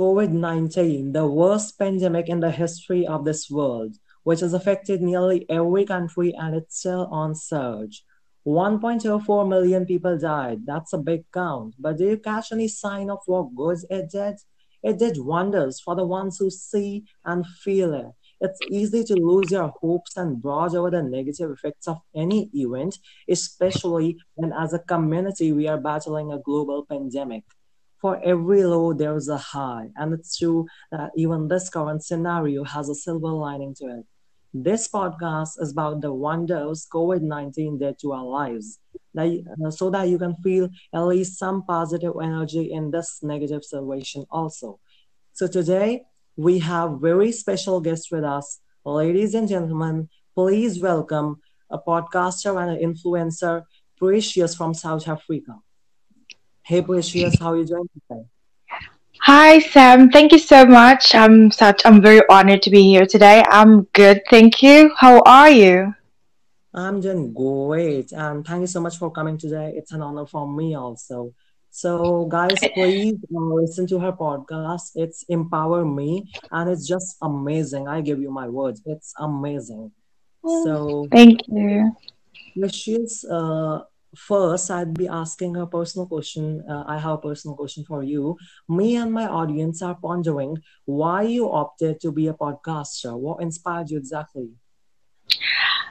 COVID 19, the worst pandemic in the history of this world, which has affected nearly every country and it's still on surge. 1.04 million people died. That's a big count. But do you catch any sign of what good it did? It did wonders for the ones who see and feel it. It's easy to lose your hopes and brood over the negative effects of any event, especially when, as a community, we are battling a global pandemic. For every low, there is a high, and it's true that even this current scenario has a silver lining to it. This podcast is about the wonders COVID 19 did to our lives, that, uh, so that you can feel at least some positive energy in this negative situation, also. So, today, we have very special guests with us. Ladies and gentlemen, please welcome a podcaster and an influencer, Precious from South Africa. Hey Precious, how are you doing today? Hi Sam, thank you so much. I'm such I'm very honored to be here today. I'm good, thank you. How are you? I'm doing great and thank you so much for coming today. It's an honor for me also. So, guys, please uh, listen to her podcast. It's Empower Me, and it's just amazing. I give you my words. It's amazing. So, thank you. She's uh, first, I'd be asking a personal question. Uh, I have a personal question for you. Me and my audience are pondering why you opted to be a podcaster. What inspired you exactly?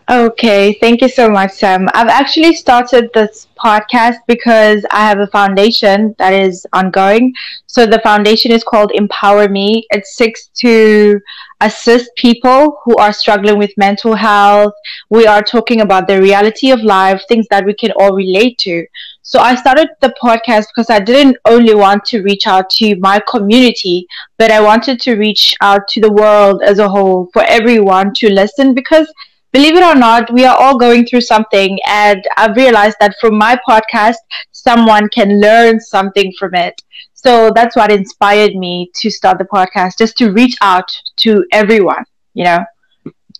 Okay, thank you so much, Sam. I've actually started this podcast because I have a foundation that is ongoing. So the foundation is called Empower Me. It seeks to assist people who are struggling with mental health. We are talking about the reality of life, things that we can all relate to. So I started the podcast because I didn't only want to reach out to my community, but I wanted to reach out to the world as a whole for everyone to listen because believe it or not, we are all going through something. And I've realized that from my podcast, someone can learn something from it. So that's what inspired me to start the podcast, just to reach out to everyone, you know?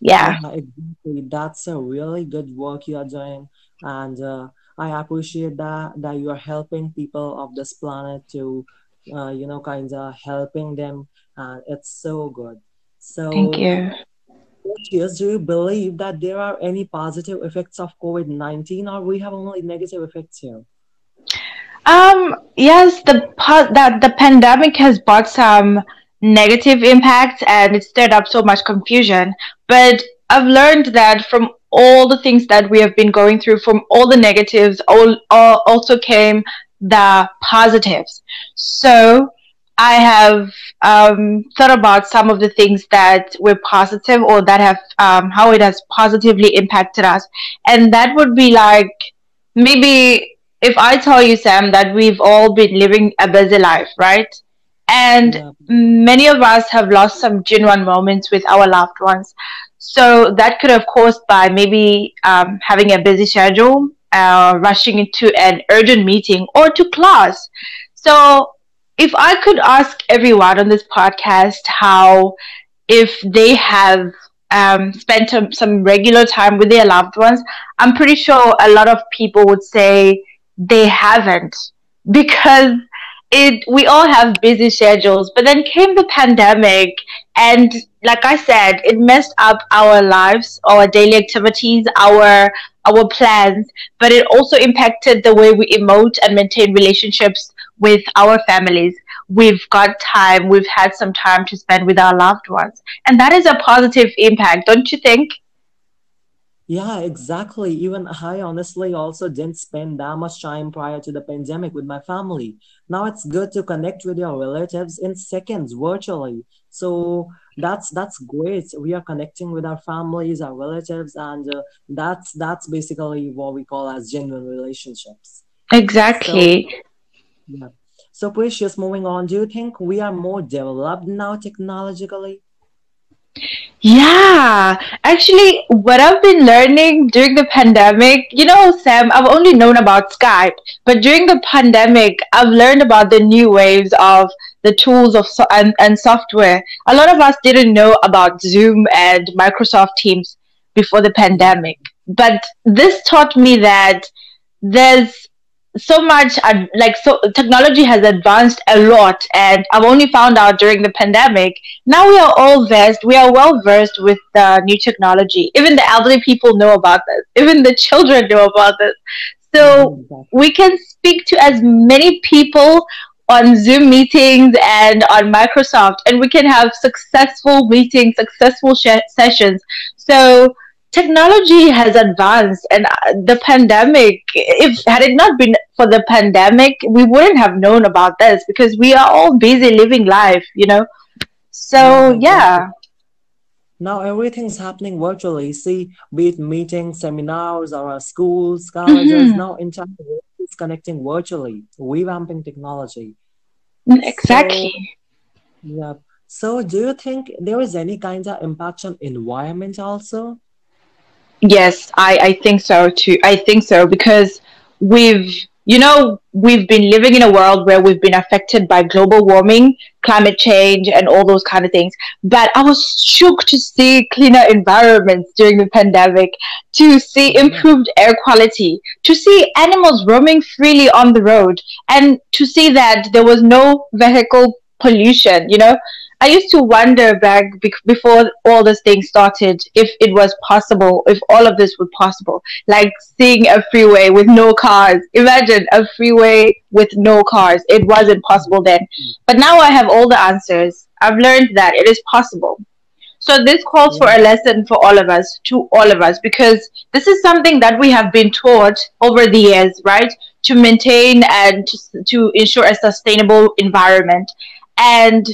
Yeah. yeah exactly. That's a really good work you are doing. And uh, I appreciate that, that you are helping people of this planet to, uh, you know, kind of helping them. And it's so good. So, thank you years, do you believe that there are any positive effects of COVID 19 or we have only negative effects here? Um, yes, the that the pandemic has brought some negative impacts and it stirred up so much confusion. But I've learned that from all the things that we have been going through, from all the negatives, all, all also came the positives. So I have um, thought about some of the things that were positive or that have um, how it has positively impacted us, and that would be like maybe if I tell you, Sam, that we've all been living a busy life, right? And yeah. many of us have lost some genuine moments with our loved ones. So that could have caused by maybe um, having a busy schedule, uh, rushing into an urgent meeting or to class. So if I could ask everyone on this podcast how, if they have um, spent some, some regular time with their loved ones, I'm pretty sure a lot of people would say they haven't. Because it we all have busy schedules. But then came the pandemic and like i said it messed up our lives our daily activities our our plans. But it also impacted the way we emote and maintain relationships with our families. We've got time, we've had some time to spend with our loved ones. And that is a positive impact, don't you think? Yeah, exactly. Even I honestly also didn't spend that much time prior to the pandemic with my family. Now it's good to connect with your relatives in seconds virtually. So that's that's great. We are connecting with our families, our relatives, and uh, that's that's basically what we call as genuine relationships. Exactly. So, yeah. So, Precious, moving on, do you think we are more developed now technologically? Yeah, actually, what I've been learning during the pandemic, you know, Sam, I've only known about Skype, but during the pandemic, I've learned about the new waves of the tools of so- and, and software. A lot of us didn't know about Zoom and Microsoft Teams before the pandemic, but this taught me that there's so much like so technology has advanced a lot and i've only found out during the pandemic. Now we are all versed we are well versed with the new technology. Even the elderly people know about this. Even the children know about this. So mm-hmm. we can speak to as many people on zoom meetings and on microsoft and we can have successful meetings successful sh- sessions. So technology has advanced and uh, the pandemic if had it not been for the pandemic we wouldn't have known about this because we are all busy living life you know? So yeah now everything's happening virtually. See be it meetings seminars or schools colleges mm-hmm. now entire is connecting virtually revamping technology. Exactly so, yeah. So do you think there is any kind of impact on environment also Yes, I, I think so too. I think so because we've, you know, we've been living in a world where we've been affected by global warming, climate change, and all those kind of things. But I was shook to see cleaner environments during the pandemic, to see improved air quality, to see animals roaming freely on the road, and to see that there was no vehicle pollution, you know, I used to wonder back before all this thing started if it was possible, if all of this was possible. Like seeing a freeway with no cars. Imagine a freeway with no cars. It wasn't possible then. But now I have all the answers. I've learned that it is possible. So this calls for a lesson for all of us, to all of us, because this is something that we have been taught over the years, right? To maintain and to, to ensure a sustainable environment. And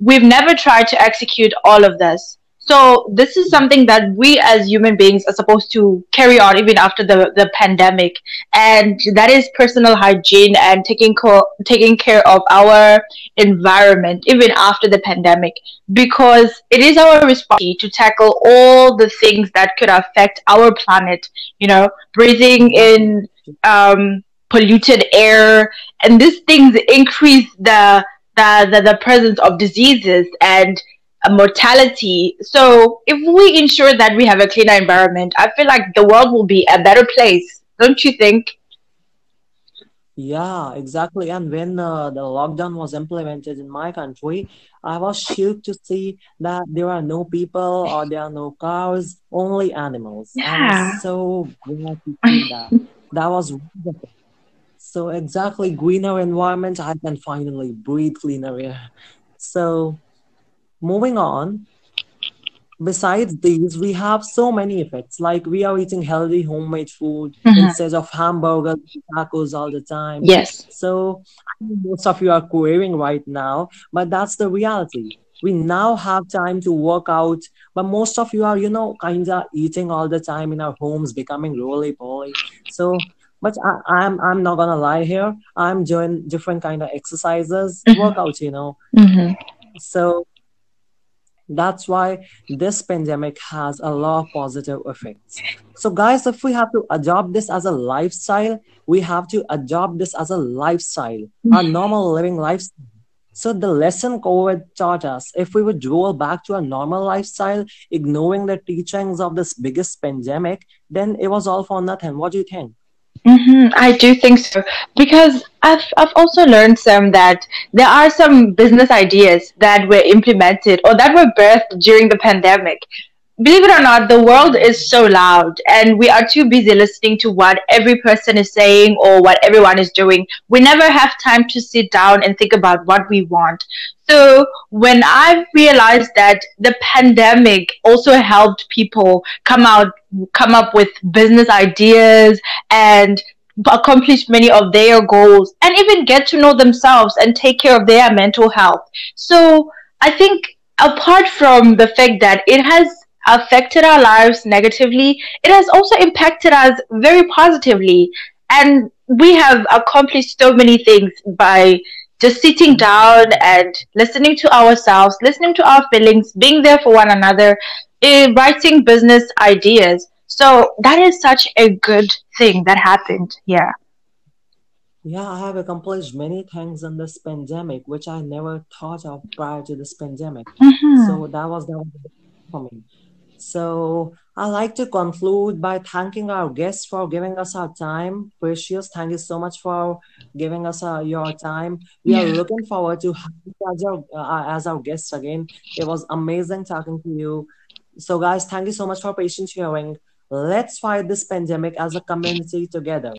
we've never tried to execute all of this. So this is something that we as human beings are supposed to carry on even after the, the pandemic. And that is personal hygiene and taking co- taking care of our environment even after the pandemic because it is our responsibility to tackle all the things that could affect our planet, you know, breathing in um, polluted air and these things increase the the, the, the presence of diseases and mortality. So if we ensure that we have a cleaner environment, I feel like the world will be a better place. Don't you think? Yeah, exactly. And when uh, the lockdown was implemented in my country, I was shocked to see that there are no people or there are no cars, only animals. Yeah. So glad to see that. that was wonderful. So exactly greener environment, I can finally breathe cleaner air. So moving on, besides these, we have so many effects. Like we are eating healthy homemade food mm-hmm. instead of hamburgers, tacos all the time. Yes. So most of you are querying right now, but that's the reality. We now have time to work out, but most of you are, you know, kind of eating all the time in our homes, becoming roly poly. So but I, am I'm, I'm not gonna lie here. I'm doing different kind of exercises, mm-hmm. workouts, you know. Mm-hmm. So that's why this pandemic has a lot of positive effects. So, guys, if we have to adopt this as a lifestyle, we have to adopt this as a lifestyle, mm-hmm. our normal living lifestyle. So the lesson COVID taught us, if we would roll back to a normal lifestyle, ignoring the teachings of this biggest pandemic, then it was all for nothing. What do you think? Mm-hmm, I do think so because I've I've also learned some that there are some business ideas that were implemented or that were birthed during the pandemic. Believe it or not, the world is so loud, and we are too busy listening to what every person is saying or what everyone is doing. We never have time to sit down and think about what we want. So when I realized that the pandemic also helped people come out, come up with business ideas and accomplish many of their goals and even get to know themselves and take care of their mental health. So I think apart from the fact that it has affected our lives negatively, it has also impacted us very positively. And we have accomplished so many things by just sitting down and listening to ourselves, listening to our feelings, being there for one another, uh, writing business ideas. So that is such a good thing that happened Yeah. Yeah, I have accomplished many things in this pandemic, which I never thought of prior to this pandemic. Mm-hmm. So that was that was for me. So I like to conclude by thanking our guests for giving us our time. Precious, thank you so much for giving us uh, your time. We are looking forward to having you as our, uh, as our guests again. It was amazing talking to you. So, guys, thank you so much for patient hearing. Let's fight this pandemic as a community together.